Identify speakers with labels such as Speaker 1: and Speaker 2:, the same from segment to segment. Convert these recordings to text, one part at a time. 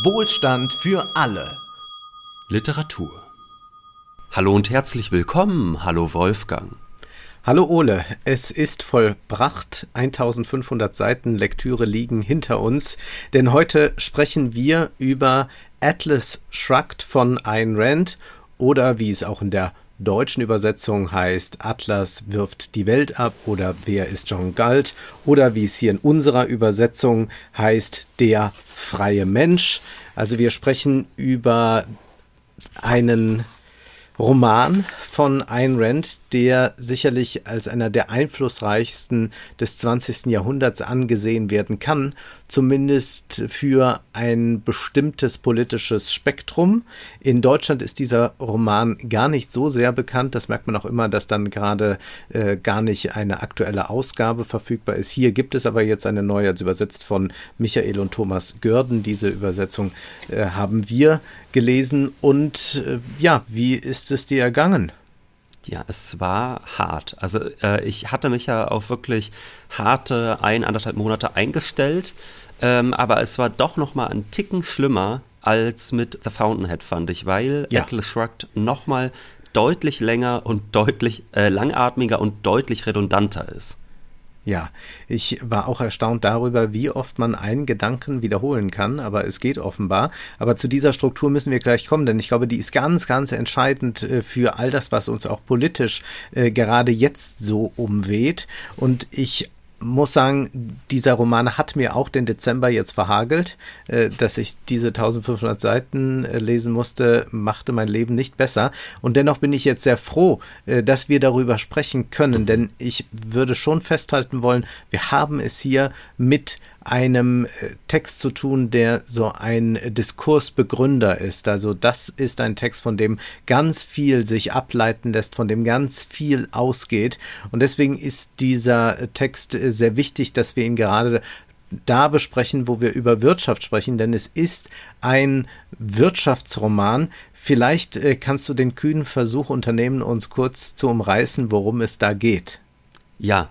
Speaker 1: Wohlstand für alle.
Speaker 2: Literatur. Hallo und herzlich willkommen. Hallo Wolfgang.
Speaker 1: Hallo Ole, es ist vollbracht. 1500 Seiten Lektüre liegen hinter uns, denn heute sprechen wir über Atlas Shrugged von Ayn Rand oder wie es auch in der deutschen Übersetzung heißt Atlas wirft die Welt ab oder Wer ist John Galt oder wie es hier in unserer Übersetzung heißt Der freie Mensch. Also wir sprechen über einen Roman von Ayn Rand, der sicherlich als einer der einflussreichsten des 20. Jahrhunderts angesehen werden kann, zumindest für ein bestimmtes politisches Spektrum. In Deutschland ist dieser Roman gar nicht so sehr bekannt, das merkt man auch immer, dass dann gerade äh, gar nicht eine aktuelle Ausgabe verfügbar ist. Hier gibt es aber jetzt eine neue, also übersetzt von Michael und Thomas Görden. Diese Übersetzung äh, haben wir gelesen und äh, ja, wie ist es dir ergangen?
Speaker 2: Ja, es war hart. Also äh, ich hatte mich ja auf wirklich harte ein, anderthalb Monate eingestellt, ähm, aber es war doch noch mal ein Ticken schlimmer als mit The Fountainhead, fand ich, weil ja. Atlas Shrugged noch mal deutlich länger und deutlich äh, langatmiger und deutlich redundanter ist.
Speaker 1: Ja, ich war auch erstaunt darüber, wie oft man einen Gedanken wiederholen kann, aber es geht offenbar. Aber zu dieser Struktur müssen wir gleich kommen, denn ich glaube, die ist ganz, ganz entscheidend äh, für all das, was uns auch politisch äh, gerade jetzt so umweht. Und ich muss sagen, dieser Roman hat mir auch den Dezember jetzt verhagelt. Äh, dass ich diese 1500 Seiten äh, lesen musste, machte mein Leben nicht besser. Und dennoch bin ich jetzt sehr froh, äh, dass wir darüber sprechen können, denn ich würde schon festhalten wollen, wir haben es hier mit einem äh, Text zu tun, der so ein Diskursbegründer ist. Also das ist ein Text, von dem ganz viel sich ableiten lässt, von dem ganz viel ausgeht. Und deswegen ist dieser Text äh, sehr wichtig, dass wir ihn gerade da besprechen, wo wir über Wirtschaft sprechen, denn es ist ein Wirtschaftsroman. Vielleicht äh, kannst du den kühnen Versuch unternehmen, uns kurz zu umreißen, worum es da geht.
Speaker 2: Ja,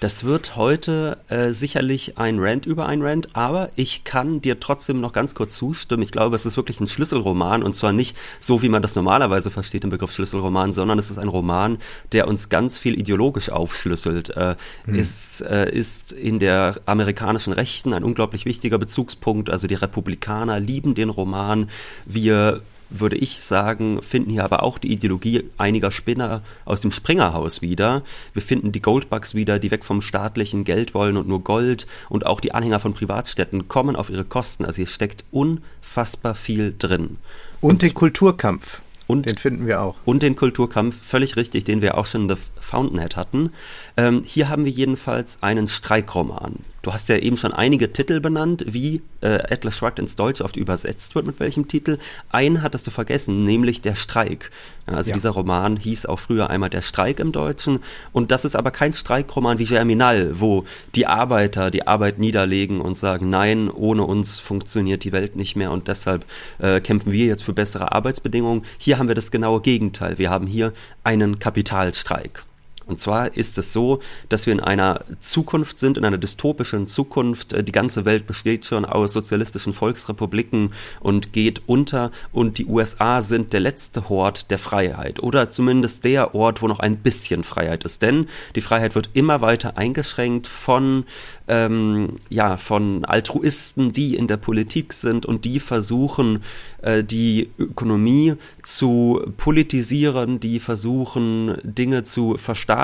Speaker 2: das wird heute äh, sicherlich ein Rant über ein Rant, aber ich kann dir trotzdem noch ganz kurz zustimmen. Ich glaube, es ist wirklich ein Schlüsselroman und zwar nicht so, wie man das normalerweise versteht im Begriff Schlüsselroman, sondern es ist ein Roman, der uns ganz viel ideologisch aufschlüsselt. Äh, hm. Es äh, ist in der amerikanischen Rechten ein unglaublich wichtiger Bezugspunkt. Also die Republikaner lieben den Roman. Wir würde ich sagen, finden hier aber auch die Ideologie einiger Spinner aus dem Springerhaus wieder. Wir finden die Goldbugs wieder, die weg vom staatlichen Geld wollen und nur Gold. Und auch die Anhänger von Privatstädten kommen auf ihre Kosten. Also hier steckt unfassbar viel drin.
Speaker 1: Und, und den Kulturkampf. Und, den finden wir auch.
Speaker 2: Und den Kulturkampf, völlig richtig, den wir auch schon in The Fountainhead hatten. Ähm, hier haben wir jedenfalls einen Streikroman. Du hast ja eben schon einige Titel benannt, wie äh, Atlas Shrugged ins Deutsch oft übersetzt wird, mit welchem Titel. Einen hattest du vergessen, nämlich Der Streik. Also ja. dieser Roman hieß auch früher einmal Der Streik im Deutschen. Und das ist aber kein Streikroman wie Germinal, wo die Arbeiter die Arbeit niederlegen und sagen, nein, ohne uns funktioniert die Welt nicht mehr und deshalb äh, kämpfen wir jetzt für bessere Arbeitsbedingungen. Hier haben wir das genaue Gegenteil. Wir haben hier einen Kapitalstreik. Und zwar ist es so, dass wir in einer Zukunft sind, in einer dystopischen Zukunft. Äh, die ganze Welt besteht schon aus sozialistischen Volksrepubliken und geht unter. Und die USA sind der letzte Hort der Freiheit. Oder zumindest der Ort, wo noch ein bisschen Freiheit ist. Denn die Freiheit wird immer weiter eingeschränkt von, ähm, ja, von Altruisten, die in der Politik sind und die versuchen, äh, die Ökonomie zu politisieren, die versuchen, Dinge zu verstaatlichen,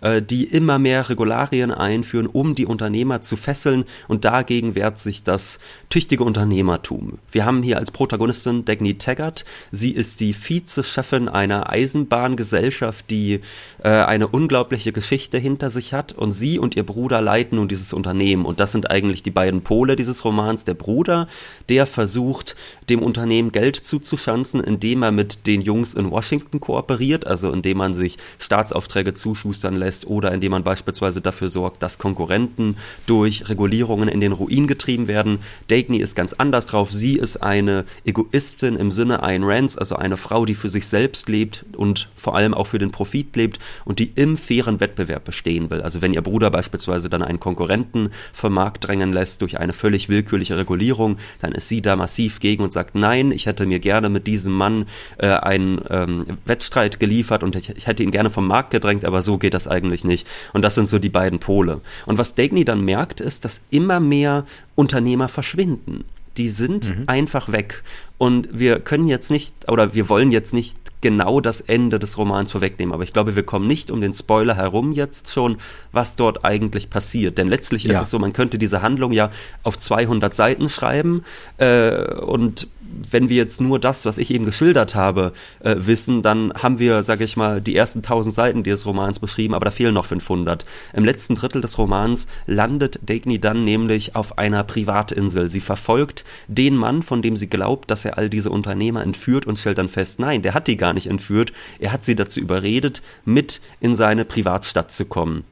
Speaker 2: äh, die immer mehr Regularien einführen, um die Unternehmer zu fesseln. Und dagegen wehrt sich das tüchtige Unternehmertum. Wir haben hier als Protagonistin Dagny Taggart. Sie ist die Vizechefin einer Eisenbahngesellschaft, die äh, eine unglaubliche Geschichte hinter sich hat. Und sie und ihr Bruder leiten nun dieses Unternehmen. Und das sind eigentlich die beiden Pole dieses Romans. Der Bruder, der versucht, dem Unternehmen Geld zuzuschanzen, indem er mit den Jungs in Washington kooperiert, also indem man sich Staatsaufträge Arbeitsaufträge zuschustern lässt oder indem man beispielsweise dafür sorgt, dass Konkurrenten durch Regulierungen in den Ruin getrieben werden. Dagny ist ganz anders drauf. Sie ist eine Egoistin im Sinne Ayn Rands, also eine Frau, die für sich selbst lebt und vor allem auch für den Profit lebt und die im fairen Wettbewerb bestehen will. Also wenn ihr Bruder beispielsweise dann einen Konkurrenten vom Markt drängen lässt durch eine völlig willkürliche Regulierung, dann ist sie da massiv gegen und sagt, nein, ich hätte mir gerne mit diesem Mann äh, einen ähm, Wettstreit geliefert und ich, ich hätte ihn gerne vom Markt gedrängt, aber so geht das eigentlich nicht. Und das sind so die beiden Pole. Und was Dagny dann merkt, ist, dass immer mehr Unternehmer verschwinden. Die sind mhm. einfach weg. Und wir können jetzt nicht, oder wir wollen jetzt nicht genau das Ende des Romans vorwegnehmen, aber ich glaube, wir kommen nicht um den Spoiler herum jetzt schon, was dort eigentlich passiert. Denn letztlich ja. ist es so, man könnte diese Handlung ja auf 200 Seiten schreiben äh, und wenn wir jetzt nur das, was ich eben geschildert habe, äh, wissen, dann haben wir, sage ich mal, die ersten 1000 Seiten dieses Romans beschrieben, aber da fehlen noch 500. Im letzten Drittel des Romans landet Dagny dann nämlich auf einer Privatinsel. Sie verfolgt den Mann, von dem sie glaubt, dass er all diese Unternehmer entführt und stellt dann fest, nein, der hat die gar nicht entführt, er hat sie dazu überredet, mit in seine Privatstadt zu kommen.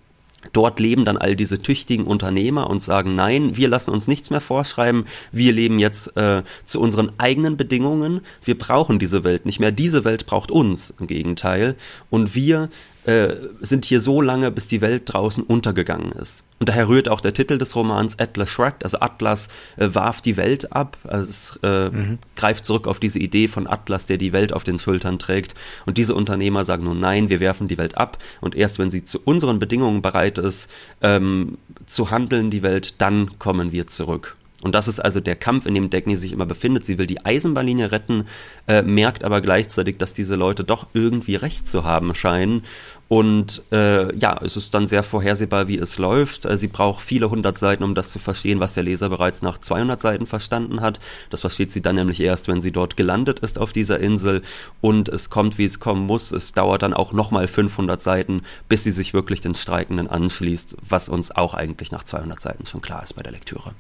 Speaker 2: Dort leben dann all diese tüchtigen Unternehmer und sagen, nein, wir lassen uns nichts mehr vorschreiben, wir leben jetzt äh, zu unseren eigenen Bedingungen, wir brauchen diese Welt nicht mehr, diese Welt braucht uns im Gegenteil. Und wir äh, sind hier so lange, bis die Welt draußen untergegangen ist. Und daher rührt auch der Titel des Romans Atlas Shrugged, also Atlas äh, warf die Welt ab. Also es äh, mhm. greift zurück auf diese Idee von Atlas, der die Welt auf den Schultern trägt. Und diese Unternehmer sagen nun nein, wir werfen die Welt ab. Und erst wenn sie zu unseren Bedingungen bereit ist, ähm, zu handeln, die Welt, dann kommen wir zurück. Und das ist also der Kampf, in dem Dagny sich immer befindet. Sie will die Eisenbahnlinie retten, äh, merkt aber gleichzeitig, dass diese Leute doch irgendwie recht zu haben scheinen. Und äh, ja, es ist dann sehr vorhersehbar, wie es läuft. Äh, sie braucht viele hundert Seiten, um das zu verstehen, was der Leser bereits nach 200 Seiten verstanden hat. Das versteht sie dann nämlich erst, wenn sie dort gelandet ist auf dieser Insel. Und es kommt, wie es kommen muss. Es dauert dann auch nochmal 500 Seiten, bis sie sich wirklich den Streikenden anschließt, was uns auch eigentlich nach 200 Seiten schon klar ist bei der Lektüre.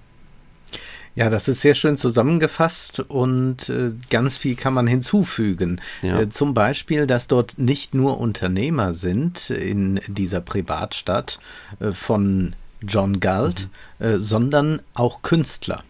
Speaker 1: Ja, das ist sehr schön zusammengefasst und äh, ganz viel kann man hinzufügen. Ja. Äh, zum Beispiel, dass dort nicht nur Unternehmer sind in dieser Privatstadt äh, von John Galt, mhm. Äh, sondern auch Künstler,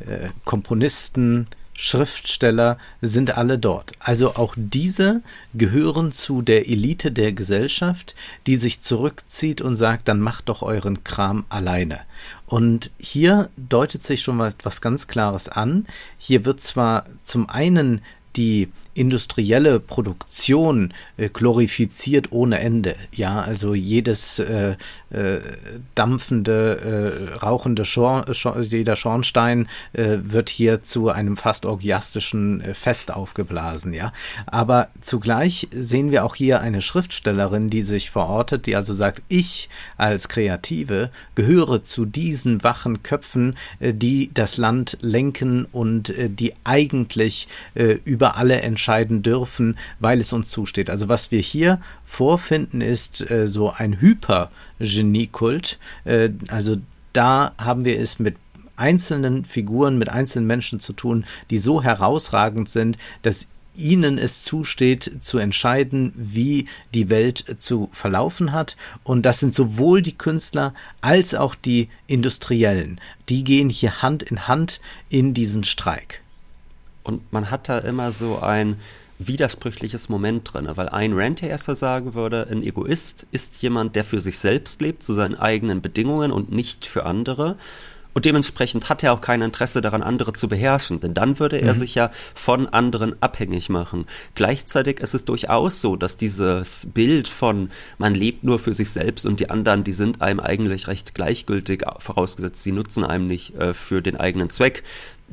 Speaker 1: äh, Komponisten, Schriftsteller sind alle dort. Also auch diese gehören zu der Elite der Gesellschaft, die sich zurückzieht und sagt, dann macht doch euren Kram alleine. Und hier deutet sich schon mal etwas ganz Klares an. Hier wird zwar zum einen die industrielle Produktion äh, glorifiziert ohne Ende. Ja, also jedes äh, äh, dampfende, äh, rauchende Schor Schor jeder Schornstein äh, wird hier zu einem fast orgiastischen äh, Fest aufgeblasen. Ja, aber zugleich sehen wir auch hier eine Schriftstellerin, die sich verortet, die also sagt, ich als Kreative gehöre zu diesen wachen Köpfen, die das Land lenken und die eigentlich über alle Entscheidungen entscheiden dürfen, weil es uns zusteht. Also was wir hier vorfinden, ist äh, so ein Hypergeniekult. Äh, also da haben wir es mit einzelnen Figuren, mit einzelnen Menschen zu tun, die so herausragend sind, dass ihnen es zusteht, zu entscheiden, wie die Welt zu verlaufen hat. Und das sind sowohl die Künstler als auch die Industriellen. Die gehen hier Hand in Hand in diesen Streik.
Speaker 2: Und man hat da immer so ein widersprüchliches Moment drin, weil ein erst sagen würde, ein Egoist ist jemand, der für sich selbst lebt, zu seinen eigenen Bedingungen und nicht für andere. Und dementsprechend hat er auch kein Interesse daran, andere zu beherrschen, denn dann würde er mhm. sich ja von anderen abhängig machen. Gleichzeitig ist es durchaus so, dass dieses Bild von man lebt nur für sich selbst und die anderen, die sind einem eigentlich recht gleichgültig, vorausgesetzt, sie nutzen einem nicht äh, für den eigenen Zweck,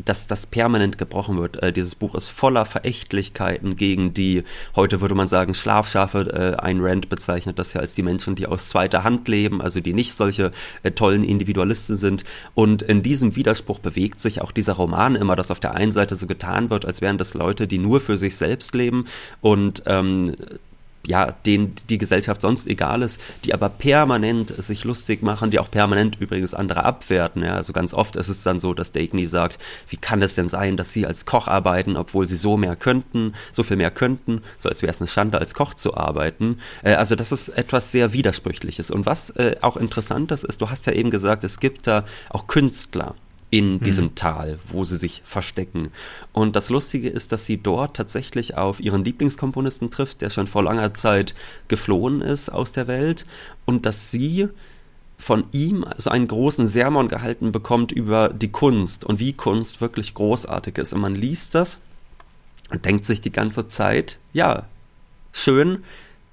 Speaker 2: dass das permanent gebrochen wird. Äh, dieses Buch ist voller Verächtlichkeiten gegen die, heute würde man sagen, Schlafschafe. Äh, ein Rand bezeichnet das ja als die Menschen, die aus zweiter Hand leben, also die nicht solche äh, tollen Individualisten sind. Und in diesem Widerspruch bewegt sich auch dieser Roman immer, dass auf der einen Seite so getan wird, als wären das Leute, die nur für sich selbst leben und ähm, ja, denen die Gesellschaft sonst egal ist, die aber permanent sich lustig machen, die auch permanent übrigens andere abwerten. Ja. Also ganz oft ist es dann so, dass Dagny sagt, wie kann es denn sein, dass sie als Koch arbeiten, obwohl sie so mehr könnten, so viel mehr könnten, so als wäre es eine Schande, als Koch zu arbeiten. Äh, also das ist etwas sehr Widersprüchliches. Und was äh, auch interessant ist, ist, du hast ja eben gesagt, es gibt da auch Künstler in mhm. diesem mhm. Tal, wo sie sich verstecken. Und das Lustige ist, dass sie dort tatsächlich auf ihren Lieblingskomponisten trifft, der schon vor langer Zeit geflohen ist aus der Welt und dass sie von ihm so einen großen Sermon gehalten bekommt über die Kunst und wie Kunst wirklich großartig ist. Und man liest das und denkt sich die ganze Zeit, ja, schön,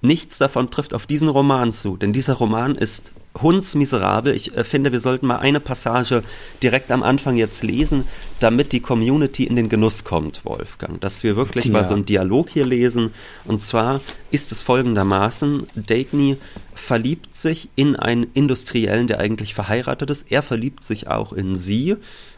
Speaker 2: nichts davon trifft auf diesen Roman zu, denn dieser Roman ist hundsmiserabel. Ich äh, finde, wir sollten mal eine Passage direkt am Anfang jetzt lesen, damit die Community in den Genuss kommt, Wolfgang. Dass wir wirklich ja. mal so einen Dialog hier lesen. Und zwar ist es folgendermaßen, Dagny verliebt sich in einen Industriellen, der eigentlich verheiratet ist. Er verliebt sich auch in sie.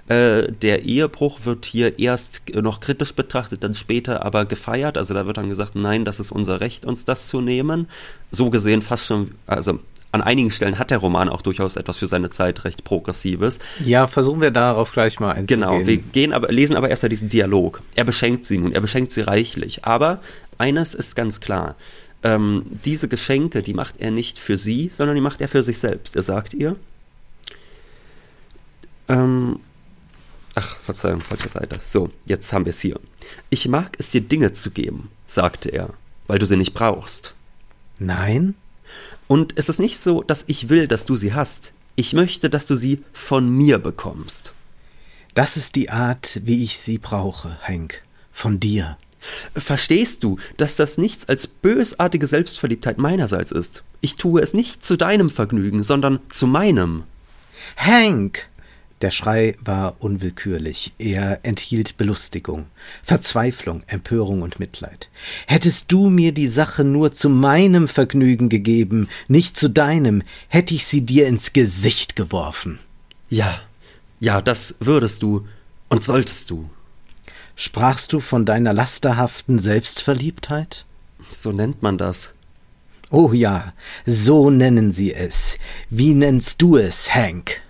Speaker 2: Äh, der Ehebruch wird hier erst noch kritisch betrachtet, dann später aber gefeiert. Also da wird dann gesagt, nein, das ist unser Recht, uns das zu nehmen. So gesehen fast schon, also an einigen Stellen hat der Roman auch durchaus etwas für seine Zeit recht Progressives.
Speaker 1: Ja, versuchen wir darauf gleich mal einzugehen.
Speaker 2: Genau, wir gehen aber, lesen aber erst mal diesen Dialog. Er beschenkt sie nun, er beschenkt sie reichlich. Aber eines ist ganz klar. Ähm, diese Geschenke, die macht er nicht für sie, sondern die macht er für sich selbst. Er sagt ihr, ähm, ach, Verzeihung, falsche Seite. So, jetzt haben wir es hier. Ich mag es dir Dinge zu geben, sagte er, weil du sie nicht brauchst.
Speaker 1: Nein?
Speaker 2: Und es ist nicht so, dass ich will, dass du sie hast. Ich möchte, dass du sie von mir bekommst.
Speaker 1: Das ist die Art, wie ich sie brauche, Hank. Von dir.
Speaker 2: Verstehst du, dass das nichts als bösartige Selbstverliebtheit meinerseits ist? Ich tue es nicht zu deinem Vergnügen, sondern zu meinem.
Speaker 1: Hank! Der Schrei war unwillkürlich, er enthielt Belustigung, Verzweiflung, Empörung und Mitleid. Hättest du mir die Sache nur zu meinem Vergnügen gegeben, nicht zu deinem, hätte ich sie dir ins Gesicht geworfen.
Speaker 2: Ja, ja, das würdest du und solltest du.
Speaker 1: Sprachst du von deiner lasterhaften Selbstverliebtheit?
Speaker 2: So nennt man das.
Speaker 1: Oh ja, so nennen sie es. Wie nennst du es, Hank?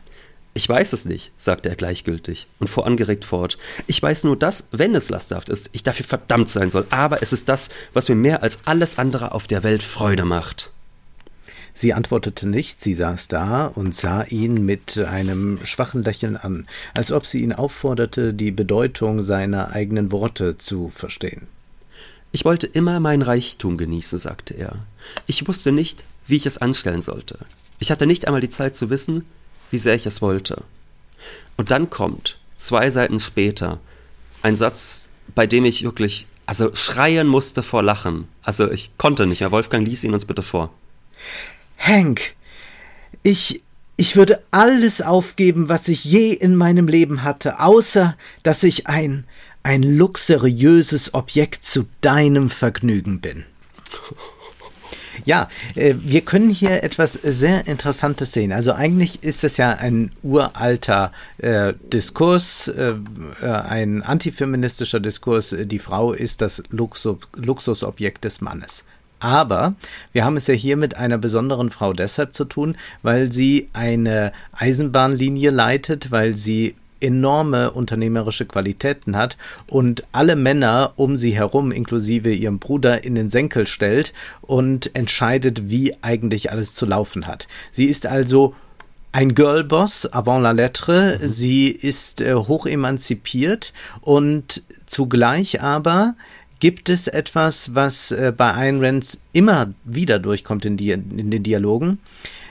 Speaker 2: Ich weiß es nicht, sagte er gleichgültig und fuhr angeregt fort. Ich weiß nur, dass, wenn es lasthaft ist, ich dafür verdammt sein soll, aber es ist das, was mir mehr als alles andere auf der Welt Freude macht.
Speaker 1: Sie antwortete nicht, sie saß da und sah ihn mit einem schwachen Lächeln an, als ob sie ihn aufforderte, die Bedeutung seiner eigenen Worte zu verstehen.
Speaker 2: Ich wollte immer mein Reichtum genießen, sagte er. Ich wusste nicht, wie ich es anstellen sollte. Ich hatte nicht einmal die Zeit zu wissen, wie sehr ich es wollte. Und dann kommt, zwei Seiten später, ein Satz, bei dem ich wirklich, also schreien musste vor Lachen. Also ich konnte nicht mehr. Wolfgang, lies ihn uns bitte vor.
Speaker 1: Hank, ich, ich würde alles aufgeben, was ich je in meinem Leben hatte, außer dass ich ein, ein luxuriöses Objekt zu deinem Vergnügen bin. Ja, äh, wir können hier etwas sehr Interessantes sehen. Also eigentlich ist es ja ein uralter äh, Diskurs, äh, äh ein antifeministischer Diskurs. Die Frau ist das Luxus, Luxusobjekt des Mannes. Aber wir haben es ja hier mit einer besonderen Frau deshalb zu tun, weil sie eine Eisenbahnlinie leitet, weil sie enorme unternehmerische Qualitäten hat und alle Männer um sie herum, inklusive ihrem Bruder, in den Senkel stellt und entscheidet, wie eigentlich alles zu laufen hat. Sie ist also ein Girlboss avant la lettre. Mhm. Sie ist äh, hoch emanzipiert und zugleich aber gibt es etwas, was äh, bei Ayn Rand immer wieder durchkommt in, die, in den Dialogen.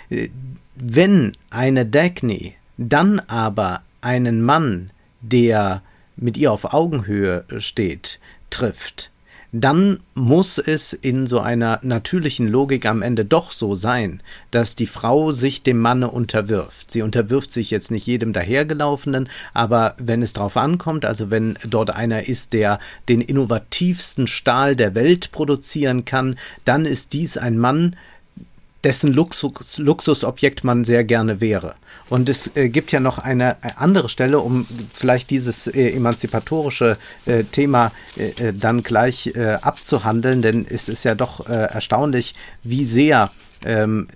Speaker 1: Äh, wenn eine Dagny dann aber einen Mann, der mit ihr auf Augenhöhe steht, trifft, dann muss es in so einer natürlichen Logik am Ende doch so sein, dass die Frau sich dem Manne unterwirft. Sie unterwirft sich jetzt nicht jedem dahergelaufenen, aber wenn es drauf ankommt, also wenn dort einer ist, der den innovativsten Stahl der Welt produzieren kann, dann ist dies ein Mann, dessen Luxus, Luxusobjekt man sehr gerne wäre. Und es äh, gibt ja noch eine, eine, andere Stelle, um vielleicht dieses äh, emanzipatorische äh, Thema äh, äh, dann gleich äh, abzuhandeln, denn es ist ja doch erstaunlich, wie sehr ähm,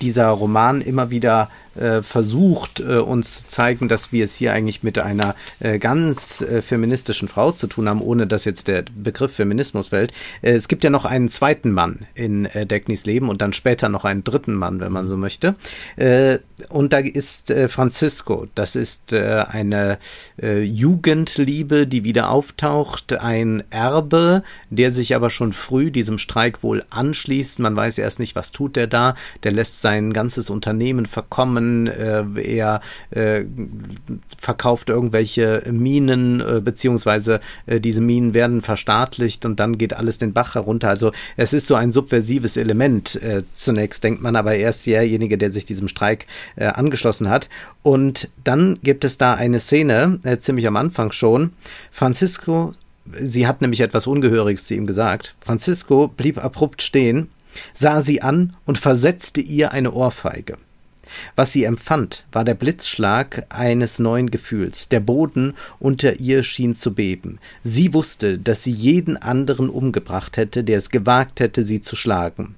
Speaker 1: dieser Roman immer wieder äh, versucht, äh, uns zu zeigen, dass wir es hier eigentlich mit einer äh, ganz äh, feministischen Frau zu tun haben, ohne dass jetzt der Begriff Feminismus fällt. Äh, es gibt ja noch einen zweiten Mann in äh, Decknys Leben und dann später noch einen dritten Mann, wenn man so möchte. und da ist Francisco. Das ist eine Jugendliebe, die wieder auftaucht, ein Erbe, der sich aber schon früh diesem Streik wohl anschließt. Man weiß erst nicht, was tut der da. Der lässt sein ganzes Unternehmen verkommen äh, er äh, verkauft irgendwelche Minen, äh, beziehungsweise äh, diese Minen werden verstaatlicht und dann geht alles den Bach herunter. Also es ist so ein subversives Element. Äh, zunächst denkt man aber erst derjenige, der sich diesem Streik äh, angeschlossen hat. Und dann gibt es da eine Szene, ziemlich am Anfang schon. Francisco Sie hat nämlich etwas Ungehöriges zu ihm gesagt. Francisco blieb abrupt stehen, sah sie an und versetzte ihr eine Ohrfeige. Was sie empfand, war der Blitzschlag eines neuen Gefühls. Der Boden unter ihr schien zu beben. Sie wusste, dass sie jeden anderen umgebracht hätte, der es gewagt hätte, sie zu schlagen.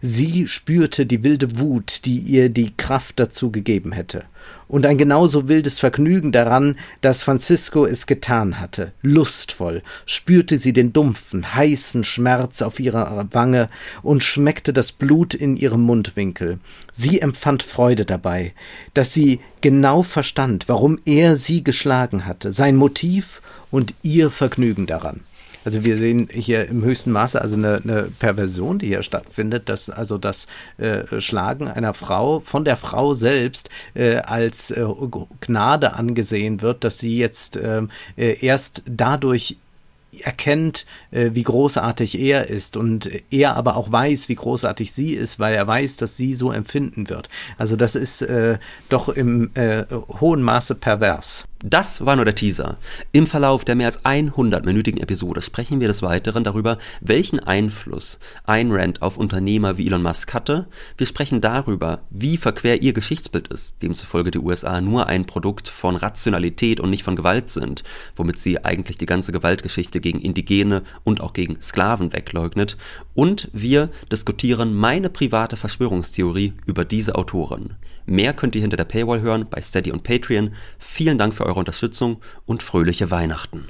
Speaker 1: Sie spürte die wilde Wut, die ihr die Kraft dazu gegeben hätte, und ein genauso wildes Vergnügen daran, dass Francisco es getan hatte. Lustvoll spürte sie den dumpfen, heißen Schmerz auf ihrer Wange und schmeckte das Blut in ihrem Mundwinkel. Sie empfand Freude dabei, dass sie genau verstand, warum er sie geschlagen hatte, sein Motiv und ihr Vergnügen daran. Also wir sehen hier im höchsten Maße also eine, eine Perversion, die hier stattfindet, dass also das äh, Schlagen einer Frau von der Frau selbst äh, als äh, Gnade angesehen wird, dass sie jetzt ähm, äh, erst dadurch erkennt, äh, wie großartig er ist und er aber auch weiß, wie großartig sie ist, weil er weiß, dass sie so empfinden wird. Also das ist äh, doch im äh, hohen Maße pervers.
Speaker 2: Das war nur der Teaser. Im Verlauf der mehr als 100-minütigen Episode sprechen wir des Weiteren darüber, welchen Einfluss Ayn Rand auf Unternehmer wie Elon Musk hatte. Wir sprechen darüber, wie verquer ihr Geschichtsbild ist, demzufolge die USA nur ein Produkt von Rationalität und nicht von Gewalt sind, womit sie eigentlich die ganze Gewaltgeschichte gegen Indigene und auch gegen Sklaven wegleugnet. Und wir diskutieren meine private Verschwörungstheorie über diese Autoren. Mehr könnt ihr hinter der Paywall hören bei Steady und Patreon. Vielen Dank für eure Unterstützung und fröhliche Weihnachten.